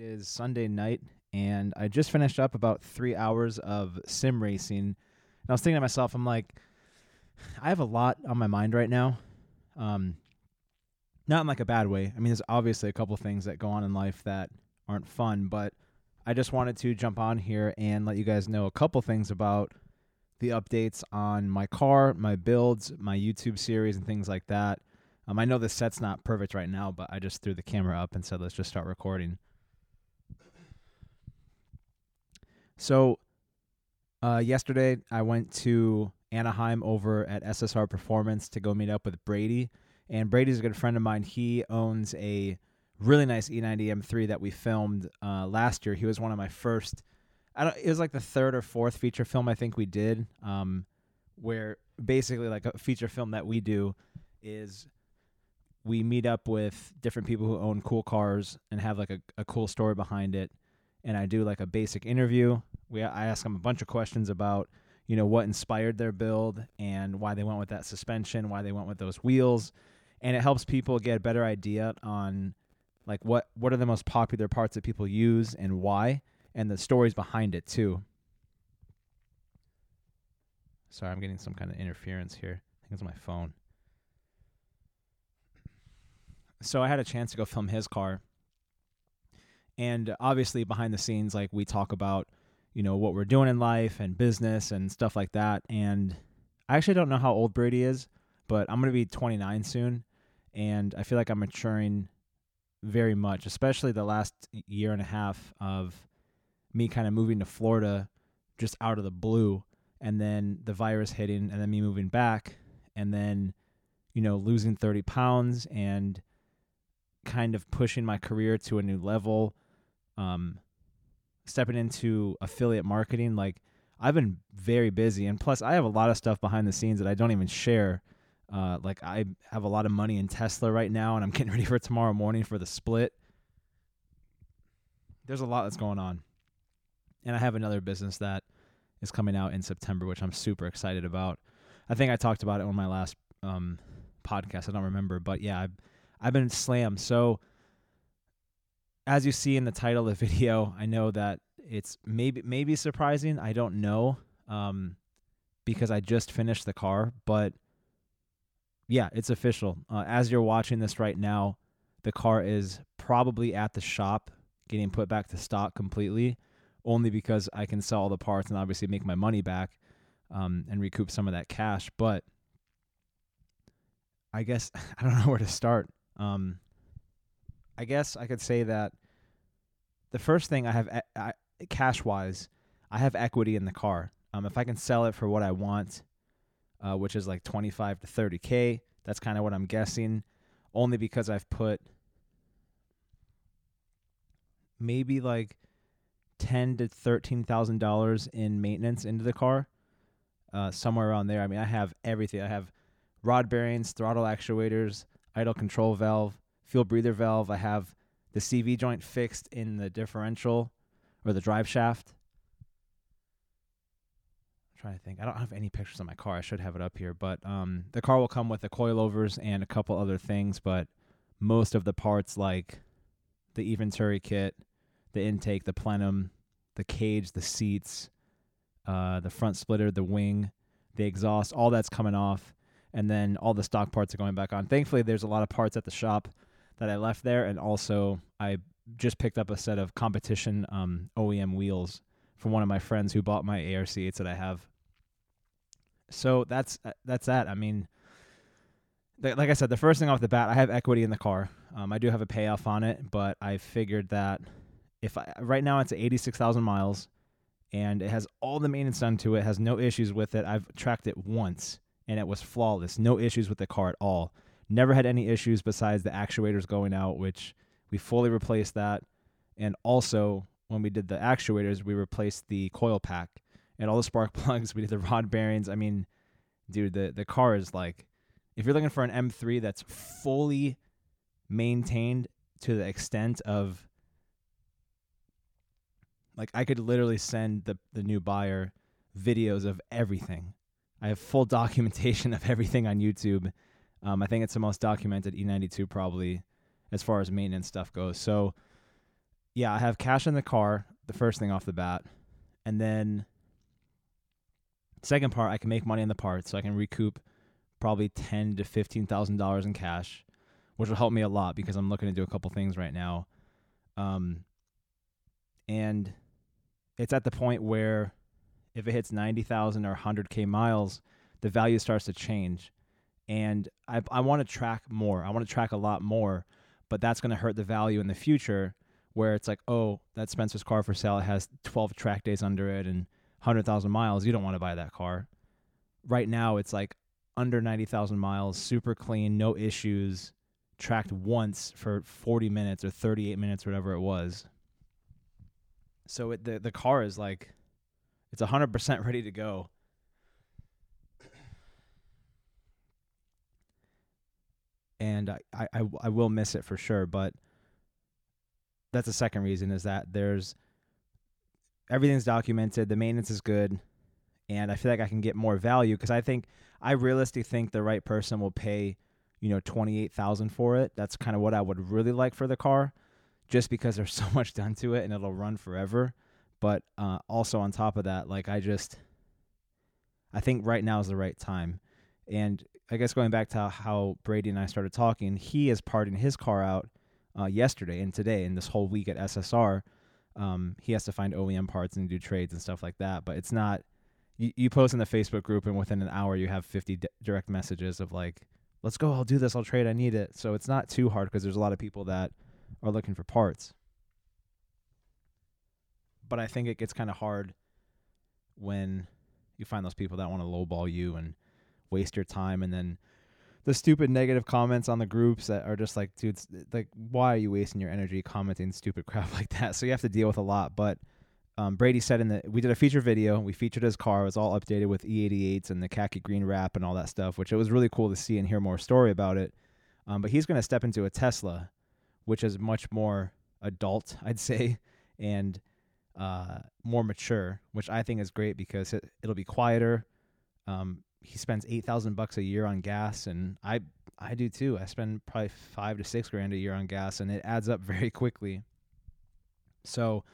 It is Sunday night, and I just finished up about three hours of sim racing. And I was thinking to myself, I'm like, I have a lot on my mind right now. Um, not in like a bad way. I mean, there's obviously a couple things that go on in life that aren't fun, but I just wanted to jump on here and let you guys know a couple things about the updates on my car, my builds, my YouTube series, and things like that. Um, I know the set's not perfect right now, but I just threw the camera up and said, let's just start recording. So, uh, yesterday I went to Anaheim over at SSR Performance to go meet up with Brady. And Brady's a good friend of mine. He owns a really nice E90 M3 that we filmed uh, last year. He was one of my first. I don't. It was like the third or fourth feature film I think we did, um, where basically like a feature film that we do is we meet up with different people who own cool cars and have like a, a cool story behind it and i do like a basic interview we i ask them a bunch of questions about you know what inspired their build and why they went with that suspension why they went with those wheels. And it helps people get a better idea on like what what are the most popular parts that people use and why and the stories behind it too. Sorry i'm getting some kind of interference here. I think it's my phone. So I had a chance to go film his car. And obviously behind the scenes like we talk about, you know, what we're doing in life and business and stuff like that. And I actually don't know how old Brady is, but I'm going to be 29 soon and I feel like I'm maturing very much, especially the last year and a half of me kind of moving to Florida just out of the blue and then the virus hitting and then me moving back and then you know losing 30 pounds and kind of pushing my career to a new level, um, stepping into affiliate marketing. Like I've been very busy, and plus I have a lot of stuff behind the scenes that I don't even share. Uh, like I have a lot of money in Tesla right now, and I'm getting ready for tomorrow morning for the split. There's a lot that's going on, and I have another business that is coming out in September, which I'm super excited about. I think I talked about it on my last um, podcast. I don't remember, but yeah, I've, I've been slammed. So as you see in the title of the video, I know that it's maybe maybe surprising. I don't know. Um, because I just finished the car, but yeah, it's official. Uh, as you're watching this right now, the car is probably at the shop getting put back to stock completely, only because I can sell all the parts and obviously make my money back um, and recoup some of that cash. But I guess I don't know where to start. Um, I guess I could say that the first thing I have I, cash wise, I have equity in the car. Um, if I can sell it for what I want, uh, which is like 25 to 30k, that's kind of what I'm guessing. Only because I've put maybe like ten to thirteen thousand dollars in maintenance into the car, uh, somewhere around there. I mean, I have everything. I have rod bearings, throttle actuators, idle control valve, fuel breather valve. I have the CV joint fixed in the differential or the drive shaft. I'm trying to think. I don't have any pictures of my car. I should have it up here, but um, the car will come with the coilovers and a couple other things, but most of the parts like the Eventuri kit, the intake, the plenum, the cage, the seats, uh, the front splitter, the wing, the exhaust, all that's coming off and then all the stock parts are going back on. Thankfully, there's a lot of parts at the shop that I left there, and also I just picked up a set of competition um, OEM wheels from one of my friends who bought my ARC8s that I have. So that's uh, that's that. I mean, th- like I said, the first thing off the bat, I have equity in the car. Um, I do have a payoff on it, but I figured that if I right now it's 86,000 miles, and it has all the maintenance done to it, has no issues with it. I've tracked it once and it was flawless. No issues with the car at all. Never had any issues besides the actuators going out, which we fully replaced that. And also, when we did the actuators, we replaced the coil pack and all the spark plugs. We did the rod bearings. I mean, dude, the the car is like, if you're looking for an M3 that's fully maintained to the extent of like I could literally send the the new buyer videos of everything I have full documentation of everything on YouTube. Um, I think it's the most documented E92 probably as far as maintenance stuff goes. So yeah, I have cash in the car, the first thing off the bat. And then second part, I can make money on the parts, so I can recoup probably ten to fifteen thousand dollars in cash, which will help me a lot because I'm looking to do a couple things right now. Um and it's at the point where if it hits 90,000 or 100k miles, the value starts to change. And I I want to track more. I want to track a lot more, but that's going to hurt the value in the future where it's like, "Oh, that Spencer's car for sale has 12 track days under it and 100,000 miles. You don't want to buy that car." Right now, it's like under 90,000 miles, super clean, no issues, tracked once for 40 minutes or 38 minutes whatever it was. So it, the the car is like it's 100% ready to go. And I, I, I will miss it for sure, but that's the second reason is that there's everything's documented, the maintenance is good, and I feel like I can get more value because I think I realistically think the right person will pay, you know, twenty eight thousand for it. That's kind of what I would really like for the car, just because there's so much done to it and it'll run forever. But uh, also on top of that, like I just, I think right now is the right time. And I guess going back to how Brady and I started talking, he is parting his car out uh, yesterday and today and this whole week at SSR. Um, he has to find OEM parts and do trades and stuff like that. But it's not, you, you post in the Facebook group and within an hour you have 50 d- direct messages of like, let's go, I'll do this, I'll trade, I need it. So it's not too hard because there's a lot of people that are looking for parts but I think it gets kind of hard when you find those people that want to lowball you and waste your time and then the stupid negative comments on the groups that are just like dudes like why are you wasting your energy commenting stupid crap like that? So you have to deal with a lot. But um, Brady said in the we did a feature video. We featured his car. It was all updated with E88s and the khaki green wrap and all that stuff which it was really cool to see and hear more story about it. Um, but he's going to step into a Tesla which is much more adult I'd say and uh, more mature, which I think is great because it, it'll be quieter. Um, he spends eight thousand bucks a year on gas, and I I do too. I spend probably five to six grand a year on gas, and it adds up very quickly. So,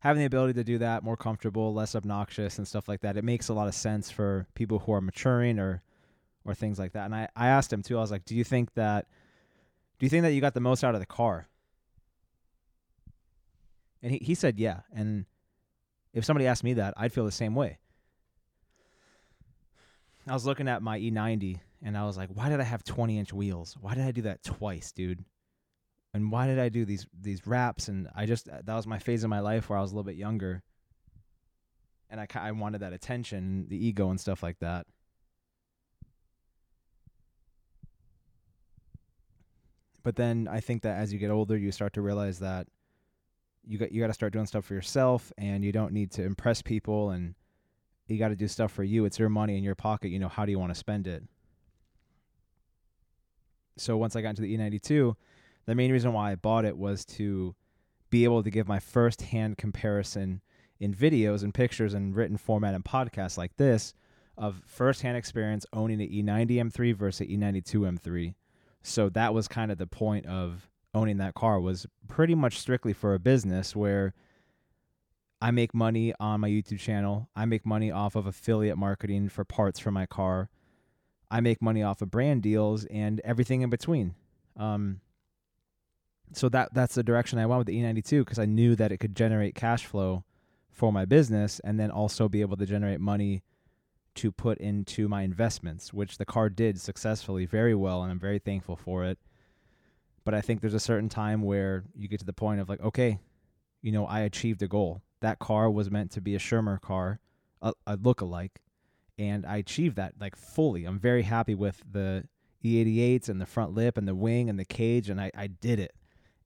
having the ability to do that, more comfortable, less obnoxious, and stuff like that, it makes a lot of sense for people who are maturing or or things like that. And I I asked him too. I was like, "Do you think that? Do you think that you got the most out of the car?" And he, he said, yeah. And if somebody asked me that, I'd feel the same way. I was looking at my E90 and I was like, why did I have 20 inch wheels? Why did I do that twice, dude? And why did I do these these wraps? And I just uh, that was my phase of my life where I was a little bit younger, and I I wanted that attention, the ego, and stuff like that. But then I think that as you get older, you start to realize that you got you got to start doing stuff for yourself and you don't need to impress people and you got to do stuff for you it's your money in your pocket you know how do you want to spend it so once i got into the e92 the main reason why i bought it was to be able to give my first hand comparison in videos and pictures and written format and podcasts like this of first hand experience owning an E90 M3 versus an E92 M3. So that was kind of the point of owning that car was pretty much strictly for a business where I make money on my YouTube channel. I make money off of affiliate marketing for parts for my car. I make money off of brand deals and everything in between. Um, so that that's the direction I went with the E92 because I knew that it could generate cash flow for my business and then also be able to generate money to put into my investments, which the car did successfully very well, and I'm very thankful for it. But I think there's a certain time where you get to the point of like, okay, you know, I achieved a goal. That car was meant to be a Shermer car, a, a look-alike, and I achieved that like fully. I'm very happy with the E88s and the front lip and the wing and the cage, and I, I did it.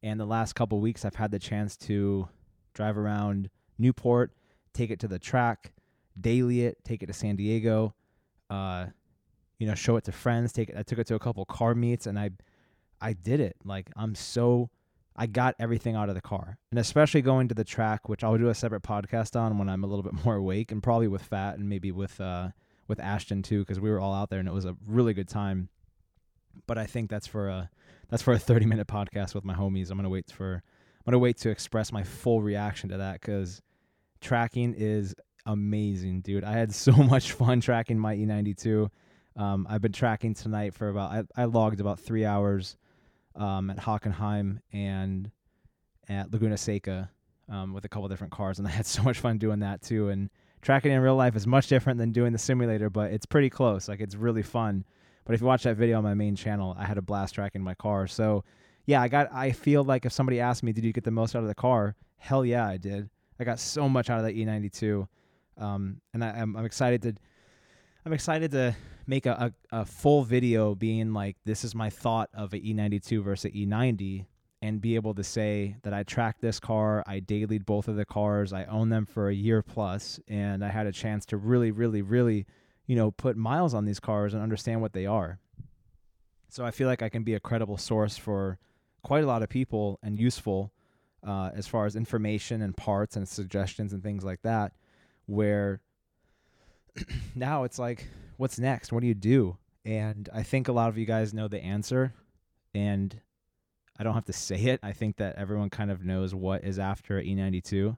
And the last couple weeks, I've had the chance to drive around Newport, take it to the track, daily it, take it to San Diego, uh, you know, show it to friends. Take it. I took it to a couple car meets, and I I did it. Like I'm so I got everything out of the car. And especially going to the track, which I'll do a separate podcast on when I'm a little bit more awake and probably with Fat and maybe with uh with Ashton too cuz we were all out there and it was a really good time. But I think that's for a that's for a 30 minute podcast with my homies. I'm going to wait for I'm gonna wait to express my full reaction to that because tracking is amazing, dude. I had so much fun tracking my E92. Um, I've been tracking tonight for about I, I logged about three hours um, at Hockenheim and at Laguna Seca um, with a couple different cars, and I had so much fun doing that too. And tracking in real life is much different than doing the simulator, but it's pretty close. Like it's really fun. But if you watch that video on my main channel, I had a blast tracking my car. So yeah, I got. I feel like if somebody asked me, "Did you get the most out of the car?" Hell yeah, I did. I got so much out of that E92, um, and I, I'm excited to. I'm excited to make a, a, a, full video being like this is my thought of an E92 versus an E90 and be able to say that I tracked this car, I dailied both of the cars, I own them for a year plus, and I had a chance to really, really, really, you know, put miles on these cars and understand what they are. So I feel like I can be a credible source for quite a lot of people and useful uh, as far as information and parts and suggestions and things like that. Where now it's like, what's next? What do you do? And I think a lot of you guys know the answer, and I don't have to say it. I think that everyone kind of knows what is after E92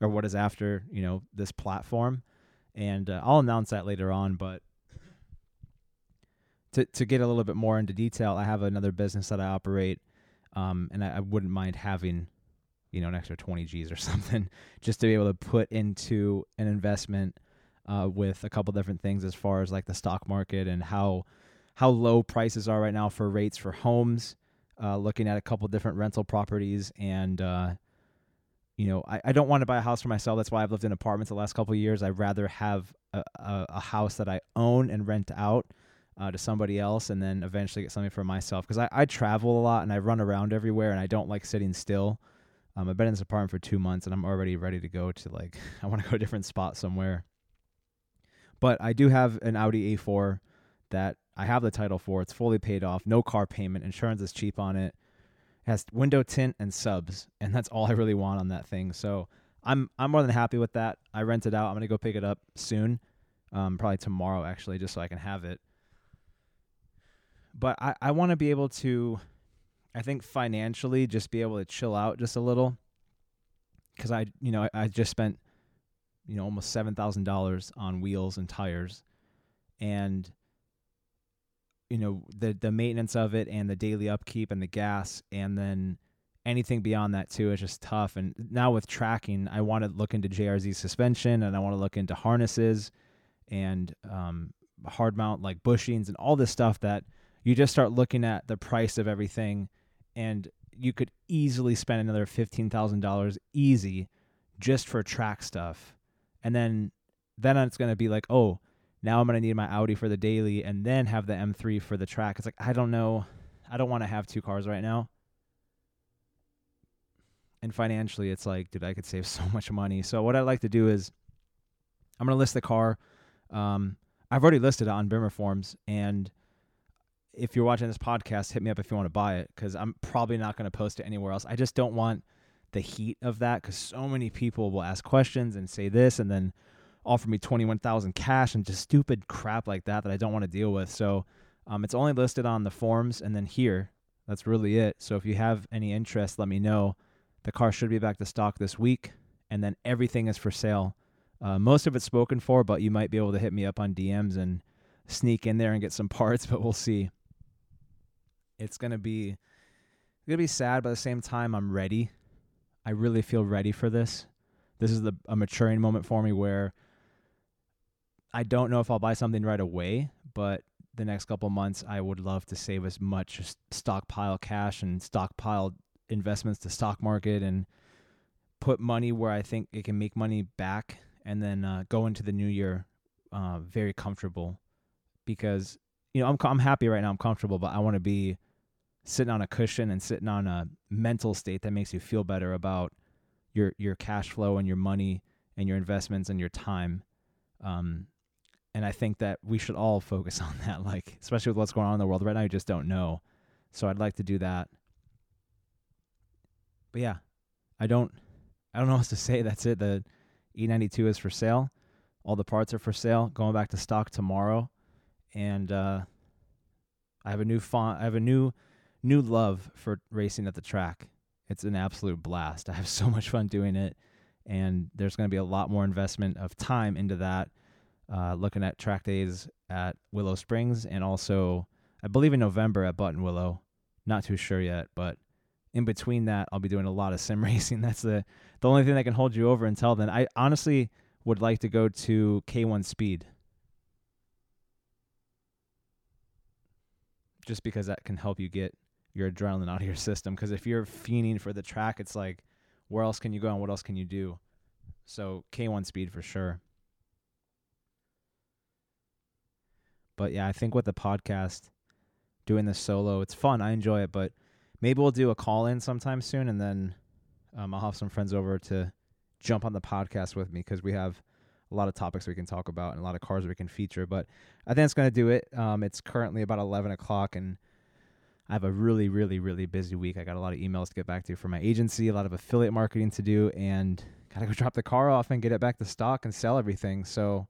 or what is after, you know, this platform. And uh, I'll announce that later on, but to to get a little bit more into detail, I have another business that I operate um, and I, I wouldn't mind having, you know, an extra 20 G's or something just to be able to put into an investment uh, with a couple different things as far as like the stock market and how how low prices are right now for rates for homes. Uh, looking at a couple different rental properties and uh, you know I, I don't want to buy a house for myself that's why i've lived in apartments the last couple years i'd rather have a, a, a, house that i own and rent out uh, to somebody else and then eventually get something for myself because I, I travel a lot and I run around everywhere and I don't like sitting still. Um, I've been in this apartment for two months and I'm already ready to go to like I want to go to a different spot somewhere. But I do have an Audi A4 that I have the title for. It's fully paid off, no car payment, insurance is cheap on it. it has window tint and subs, and that's all I really want on that thing. So I'm I'm more than happy with that. I rent it out. I'm gonna go pick it up soon, um, probably tomorrow actually, just so I can have it but I, I want to be able to, I think financially, just be able to chill out just a little. Because I, you know, I, I just spent, you know, almost seven thousand dollars on wheels and tires, and you know the the maintenance of it and the daily upkeep and the gas and then anything beyond that too is just tough and now with tracking i want to look into jrz suspension and i want to look into harnesses and um, hard mount like bushings and all this stuff that you just start looking at the price of everything and you could easily spend another $15,000 easy just for track stuff. And then then it's going to be like, "Oh, now I'm going to need my Audi for the daily and then have the M3 for the track." It's like, I don't know. I don't want to have two cars right now. And financially, it's like, dude, I could save so much money. So what I'd like to do is I'm going to list the car. Um, I've already listed it on Bimmer Forums and if you're watching this podcast, hit me up if you want to buy it because I'm probably not going to post it anywhere else. I just don't want the heat of that because so many people will ask questions and say this and then offer me 21,000 cash and just stupid crap like that that I don't want to deal with. So um, it's only listed on the forms and then here. That's really it. So if you have any interest, let me know. The car should be back to stock this week and then everything is for sale. Uh, most of it's spoken for, but you might be able to hit me up on DMs and sneak in there and get some parts, but we'll see it's gonna be gonna be sad, but at the same time, I'm ready. I really feel ready for this. This is the a maturing moment for me where I don't know if I'll buy something right away, but the next couple months, I would love to save as much stockpile cash and stockpile investments to stock market and put money where I think it can make money back, and then uh, go into the new year uh, very comfortable because you know I'm I'm happy right now. I'm comfortable, but I want to be sitting on a cushion and sitting on a mental state that makes you feel better about your your cash flow and your money and your investments and your time. Um, and I think that we should all focus on that, like especially with what's going on in the world right now. You just don't know, so I'd like to do that. But yeah, I don't, I don't know what to say. That's it. The E92 is for sale. All the parts are for sale. Going back to stock tomorrow, and uh, I have a new font. I have a new new love for racing at the track. It's an absolute blast. I have so much fun doing it, and there's going to be a lot more investment of time into that. Uh, looking at track days at Willow Springs and also, I believe in November at Buttonwillow. Not too sure yet, but in between that, I'll be doing a lot of sim racing. That's the the only thing that can hold you over until then. I honestly would like to go to K1 Speed. Just because that can help you get your adrenaline out of your system. Because if you're fiending for the track, it's like, where else can you go and what else can you do? So K1 Speed for sure. But yeah, I think with the podcast, doing this solo, it's fun. I enjoy it, but maybe we'll do a call in sometime soon, and then um, I'll have some friends over to jump on the podcast with me because we have a lot of topics we can talk about and a lot of cars we can feature. But I think it's going to do it. Um, it's currently about 11 o'clock, and I have a really, really, really busy week. I got a lot of emails to get back to for my agency, a lot of affiliate marketing to do, and got to go drop the car off and get it back to stock and sell everything. So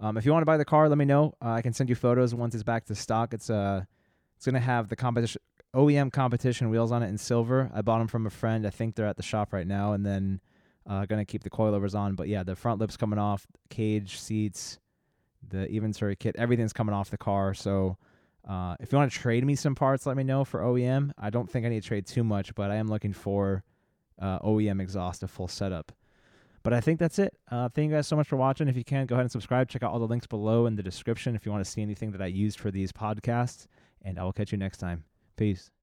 um, if you want to buy the car, let me know. Uh, I can send you photos once it's back to stock. It's uh, it's gonna have the competition OEM competition wheels on it in silver. I bought them from a friend. I think they're at the shop right now, and then uh, gonna keep the coilovers on. But yeah, the front lips coming off, cage, seats, the Eventuri kit, everything's coming off the car. So uh, if you want to trade me some parts, let me know for OEM. I don't think I need to trade too much, but I am looking for uh, OEM exhaust, a full setup. But I think that's it. Uh, thank you guys so much for watching. If you can, go ahead and subscribe. Check out all the links below in the description if you want to see anything that I used for these podcasts. And I will catch you next time. Peace.